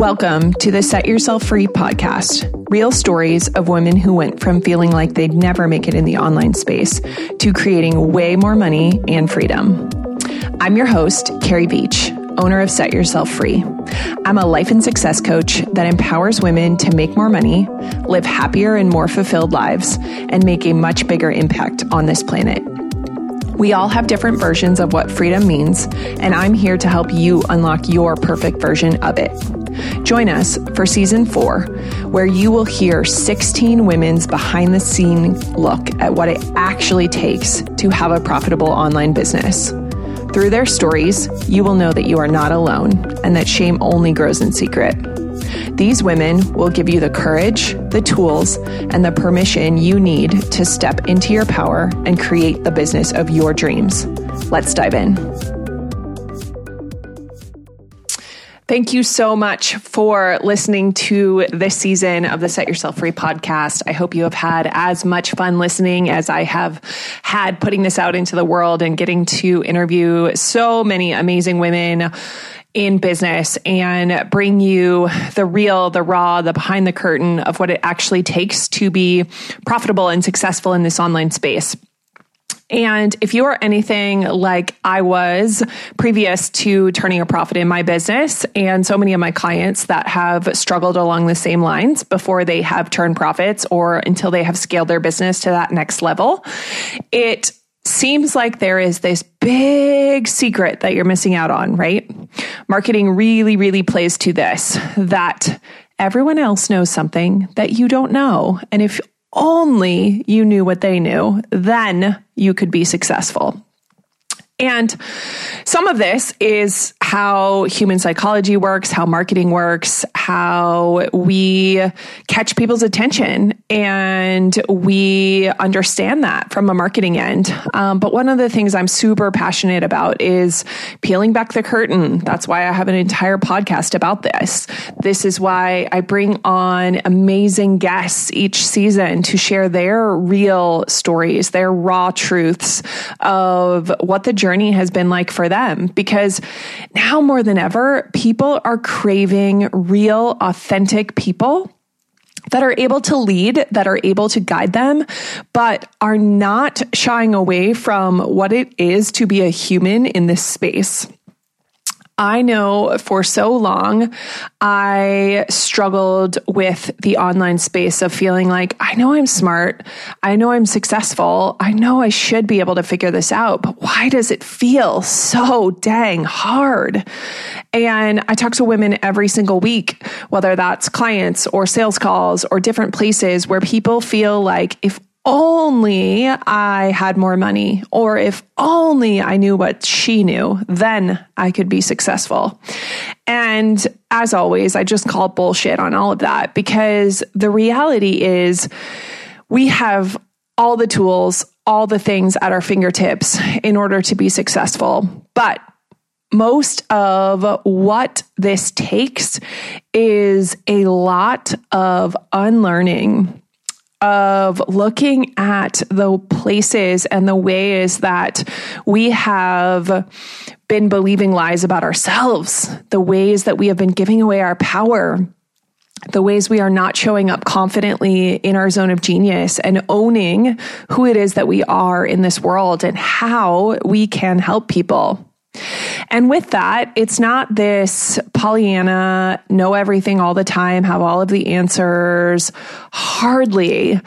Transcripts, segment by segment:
Welcome to the Set Yourself Free podcast. Real stories of women who went from feeling like they'd never make it in the online space to creating way more money and freedom. I'm your host, Carrie Beach, owner of Set Yourself Free. I'm a life and success coach that empowers women to make more money, live happier and more fulfilled lives, and make a much bigger impact on this planet. We all have different versions of what freedom means, and I'm here to help you unlock your perfect version of it. Join us for season four, where you will hear 16 women's behind the scene look at what it actually takes to have a profitable online business. Through their stories, you will know that you are not alone and that shame only grows in secret. These women will give you the courage, the tools, and the permission you need to step into your power and create the business of your dreams. Let's dive in. Thank you so much for listening to this season of the Set Yourself Free podcast. I hope you have had as much fun listening as I have had putting this out into the world and getting to interview so many amazing women in business and bring you the real, the raw, the behind the curtain of what it actually takes to be profitable and successful in this online space. And if you are anything like I was previous to turning a profit in my business, and so many of my clients that have struggled along the same lines before they have turned profits or until they have scaled their business to that next level, it seems like there is this big secret that you're missing out on, right? Marketing really, really plays to this that everyone else knows something that you don't know. And if only you knew what they knew, then you could be successful. And some of this is how human psychology works, how marketing works, how we catch people's attention, and we understand that from a marketing end. Um, but one of the things I'm super passionate about is peeling back the curtain. That's why I have an entire podcast about this. This is why I bring on amazing guests each season to share their real stories, their raw truths of what the journey has been like for them. Because now more than ever, people are craving real, authentic people that are able to lead, that are able to guide them, but are not shying away from what it is to be a human in this space. I know for so long I struggled with the online space of feeling like I know I'm smart, I know I'm successful, I know I should be able to figure this out, but why does it feel so dang hard? And I talk to women every single week, whether that's clients or sales calls or different places where people feel like if only I had more money, or if only I knew what she knew, then I could be successful. And as always, I just call bullshit on all of that because the reality is we have all the tools, all the things at our fingertips in order to be successful. But most of what this takes is a lot of unlearning of looking at the places and the ways that we have been believing lies about ourselves, the ways that we have been giving away our power, the ways we are not showing up confidently in our zone of genius and owning who it is that we are in this world and how we can help people. And with that, it's not this Pollyanna, know everything all the time, have all of the answers. Hardly.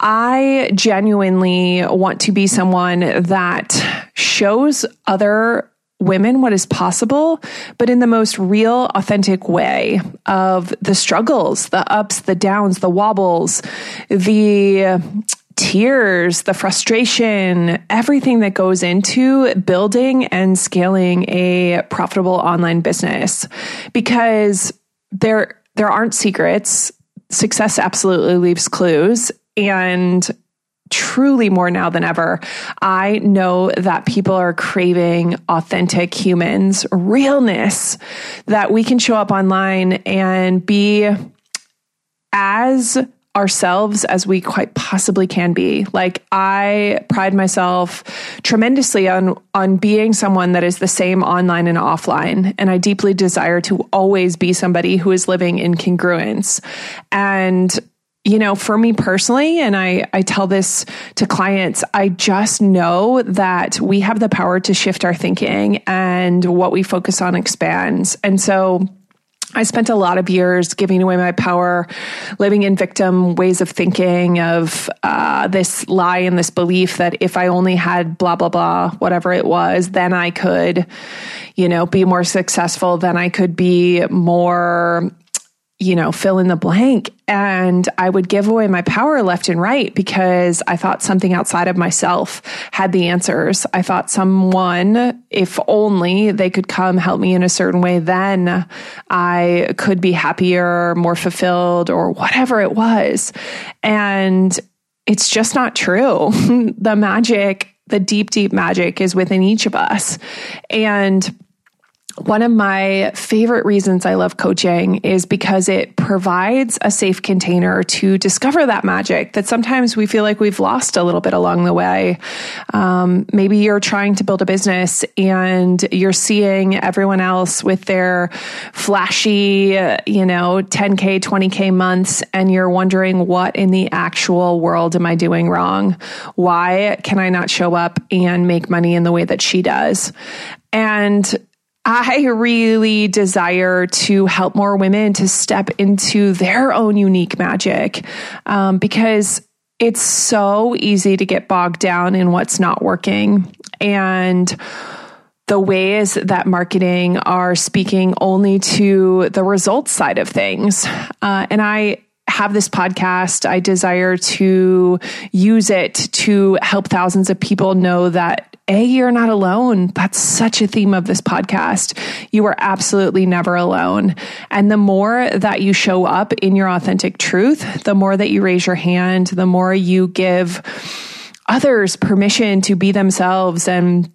I genuinely want to be someone that shows other women what is possible, but in the most real, authentic way of the struggles, the ups, the downs, the wobbles, the tears, the frustration, everything that goes into building and scaling a profitable online business because there there aren't secrets. Success absolutely leaves clues and truly more now than ever, I know that people are craving authentic humans, realness, that we can show up online and be as ourselves as we quite possibly can be. Like I pride myself tremendously on on being someone that is the same online and offline and I deeply desire to always be somebody who is living in congruence. And you know, for me personally, and I, I tell this to clients, I just know that we have the power to shift our thinking and what we focus on expands. And so I spent a lot of years giving away my power, living in victim ways of thinking, of uh, this lie and this belief that if I only had blah, blah, blah, whatever it was, then I could, you know, be more successful, then I could be more you know, fill in the blank. And I would give away my power left and right because I thought something outside of myself had the answers. I thought someone, if only they could come help me in a certain way, then I could be happier, more fulfilled, or whatever it was. And it's just not true. the magic, the deep, deep magic is within each of us. And one of my favorite reasons I love coaching is because it provides a safe container to discover that magic that sometimes we feel like we've lost a little bit along the way. Um, maybe you're trying to build a business and you're seeing everyone else with their flashy, you know, 10K, 20K months, and you're wondering what in the actual world am I doing wrong? Why can I not show up and make money in the way that she does? And I really desire to help more women to step into their own unique magic um, because it's so easy to get bogged down in what's not working. And the ways that marketing are speaking only to the results side of things. Uh, and I have this podcast. I desire to use it to help thousands of people know that a, you're not alone. That's such a theme of this podcast. You are absolutely never alone. And the more that you show up in your authentic truth, the more that you raise your hand, the more you give others permission to be themselves and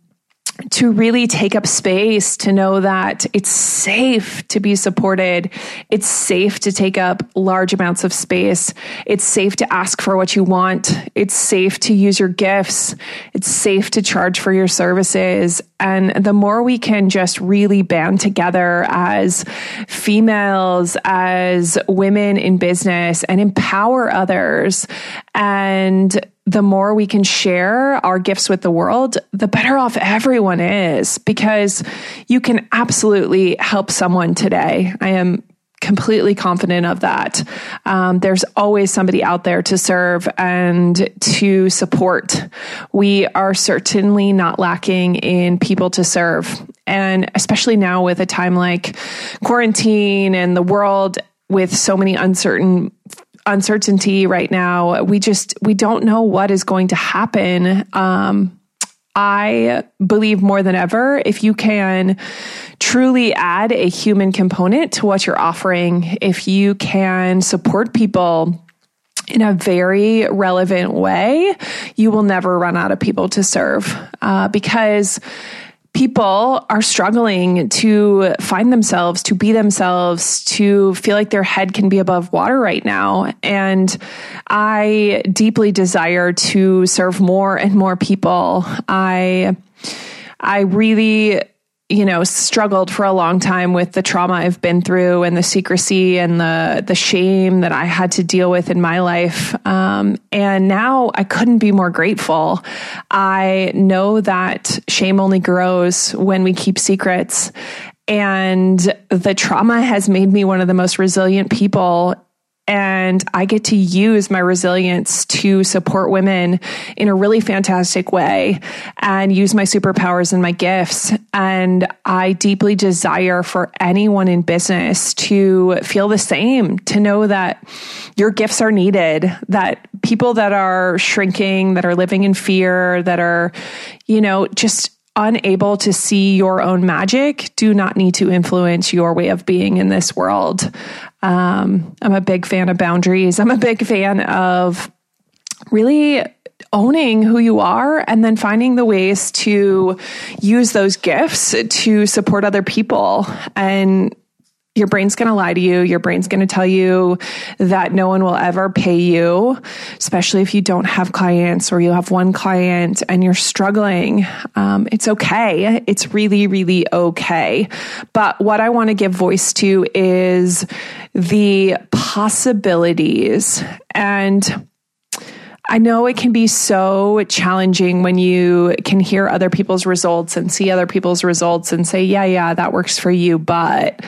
to really take up space, to know that it's safe to be supported. It's safe to take up large amounts of space. It's safe to ask for what you want. It's safe to use your gifts. It's safe to charge for your services. And the more we can just really band together as females, as women in business and empower others and the more we can share our gifts with the world, the better off everyone is because you can absolutely help someone today. I am completely confident of that. Um, there's always somebody out there to serve and to support. We are certainly not lacking in people to serve. And especially now with a time like quarantine and the world with so many uncertain uncertainty right now. We just we don't know what is going to happen. Um, I believe more than ever if you can truly add a human component to what you're offering, if you can support people in a very relevant way, you will never run out of people to serve uh, because people are struggling to find themselves, to be themselves, to feel like their head can be above water right now. And I deeply desire to serve more and more people. I I really you know struggled for a long time with the trauma I've been through and the secrecy and the the shame that I had to deal with in my life. Um, and now I couldn't be more grateful. I know that shame only grows when we keep secrets. And the trauma has made me one of the most resilient people and I get to use my resilience to support women in a really fantastic way and use my superpowers and my gifts. And I deeply desire for anyone in business to feel the same, to know that your gifts are needed, that people that are shrinking, that are living in fear, that are, you know, just unable to see your own magic do not need to influence your way of being in this world. Um, I'm a big fan of boundaries. I'm a big fan of really owning who you are and then finding the ways to use those gifts to support other people and your brain's going to lie to you. Your brain's going to tell you that no one will ever pay you, especially if you don't have clients or you have one client and you're struggling. Um, it's okay. It's really, really okay. But what I want to give voice to is the possibilities and I know it can be so challenging when you can hear other people's results and see other people's results and say, yeah, yeah, that works for you. But,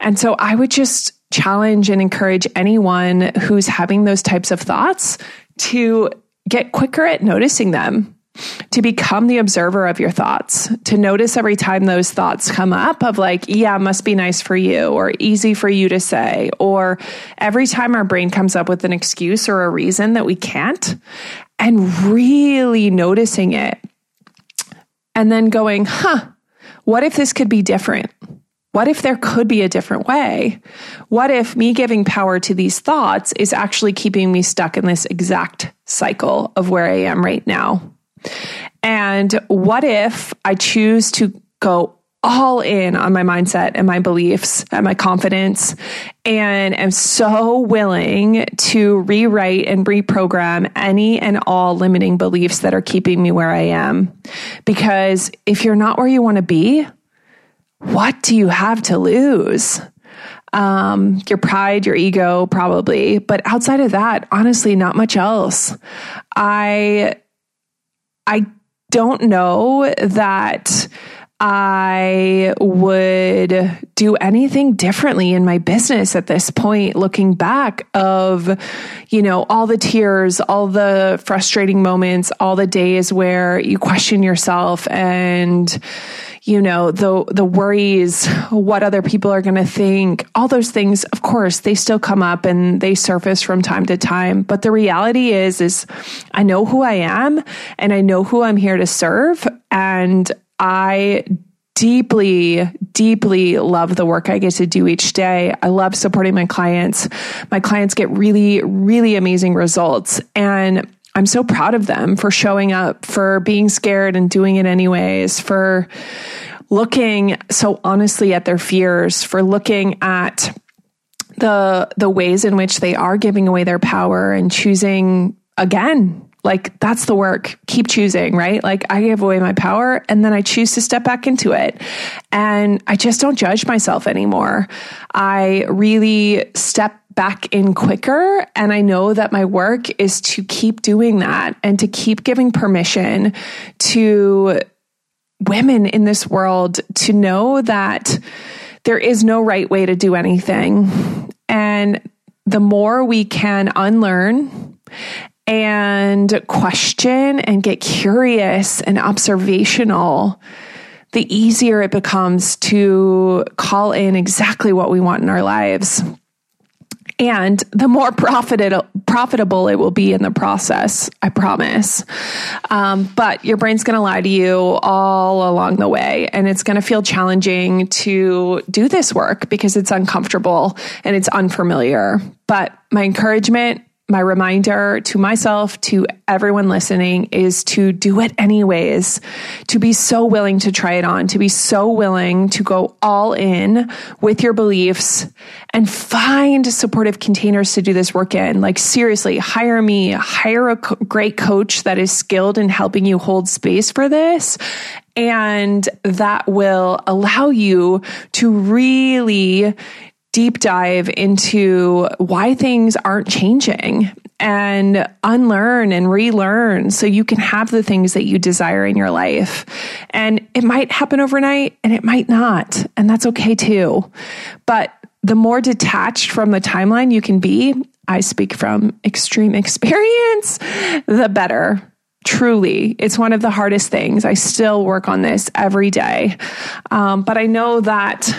and so I would just challenge and encourage anyone who's having those types of thoughts to get quicker at noticing them to become the observer of your thoughts, to notice every time those thoughts come up of like, yeah, must be nice for you or easy for you to say, or every time our brain comes up with an excuse or a reason that we can't, and really noticing it. And then going, huh, what if this could be different? What if there could be a different way? What if me giving power to these thoughts is actually keeping me stuck in this exact cycle of where I am right now? And what if I choose to go all in on my mindset and my beliefs and my confidence and am so willing to rewrite and reprogram any and all limiting beliefs that are keeping me where I am. Because if you're not where you want to be, what do you have to lose? Um, your pride, your ego, probably. But outside of that, honestly, not much else. I I don't know that I would do anything differently in my business at this point, looking back of, you know, all the tears, all the frustrating moments, all the days where you question yourself and, you know, the, the worries, what other people are going to think, all those things, of course, they still come up and they surface from time to time. But the reality is, is I know who I am and I know who I'm here to serve. And I deeply, deeply love the work I get to do each day. I love supporting my clients. My clients get really, really amazing results. And I'm so proud of them for showing up, for being scared and doing it anyways, for looking so honestly at their fears, for looking at the the ways in which they are giving away their power and choosing again like that's the work. Keep choosing, right? Like I give away my power and then I choose to step back into it. And I just don't judge myself anymore. I really step back in quicker. And I know that my work is to keep doing that and to keep giving permission to women in this world to know that there is no right way to do anything. And the more we can unlearn and question and get curious and observational, the easier it becomes to call in exactly what we want in our lives and the more profitable profitable it will be in the process. I promise. Um, but your brain's going to lie to you all along the way, and it's going to feel challenging to do this work because it's uncomfortable and it's unfamiliar. But my encouragement my reminder to myself, to everyone listening, is to do it anyways, to be so willing to try it on, to be so willing to go all in with your beliefs and find supportive containers to do this work in. Like, seriously, hire me, hire a co- great coach that is skilled in helping you hold space for this. And that will allow you to really deep dive into why things aren't changing and unlearn and relearn so you can have the things that you desire in your life. And it might happen overnight and it might not. And that's okay too. But the more detached from the timeline you can be, I speak from extreme experience, the better. Truly, it's one of the hardest things. I still work on this every day. Um, but I know that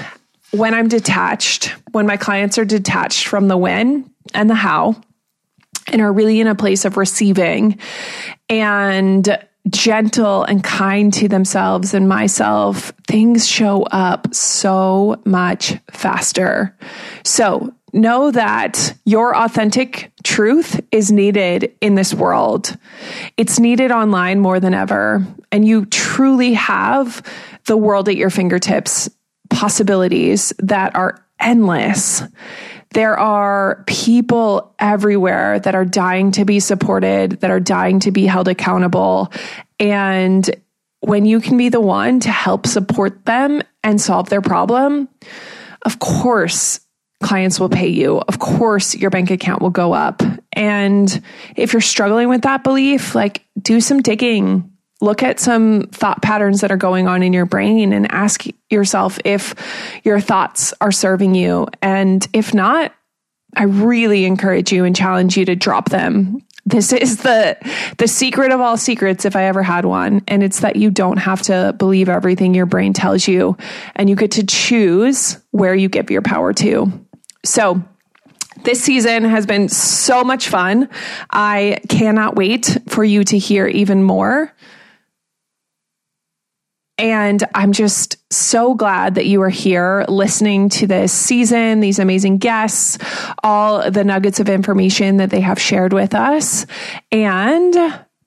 when I'm detached, when my clients are detached from the when and the how, and are really in a place of receiving and gentle and kind to themselves and myself, things show up so much faster. So know that your authentic truth is needed in this world. It's needed online more than ever. And you truly have the world at your fingertips possibilities that are endless. There are people everywhere that are dying to be supported, that are dying to be held accountable. And when you can be the one to help support them and solve their problem, of course, clients will pay you. Of course, your bank account will go up. And if you're struggling with that belief, like do some digging, look at some thought patterns that are going on in your brain and ask yourself if your thoughts are serving you. And if not, I really encourage you and challenge you to drop them. This is the the secret of all secrets if I ever had one and it's that you don't have to believe everything your brain tells you and you get to choose where you give your power to. So, this season has been so much fun. I cannot wait for you to hear even more. And I'm just so glad that you are here listening to this season, these amazing guests, all the nuggets of information that they have shared with us. And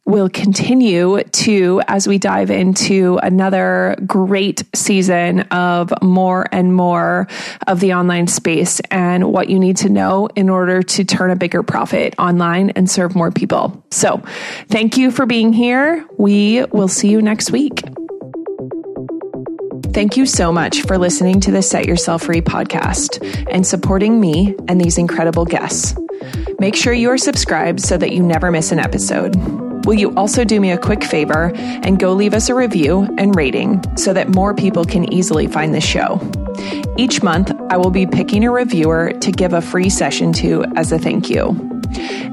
we'll continue to as we dive into another great season of more and more of the online space and what you need to know in order to turn a bigger profit online and serve more people. So, thank you for being here. We will see you next week. Thank you so much for listening to the Set Yourself Free podcast and supporting me and these incredible guests. Make sure you are subscribed so that you never miss an episode. Will you also do me a quick favor and go leave us a review and rating so that more people can easily find the show? Each month, I will be picking a reviewer to give a free session to as a thank you.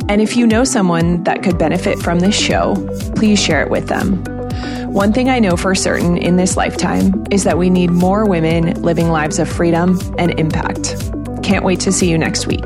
And if you know someone that could benefit from this show, please share it with them. One thing I know for certain in this lifetime is that we need more women living lives of freedom and impact. Can't wait to see you next week.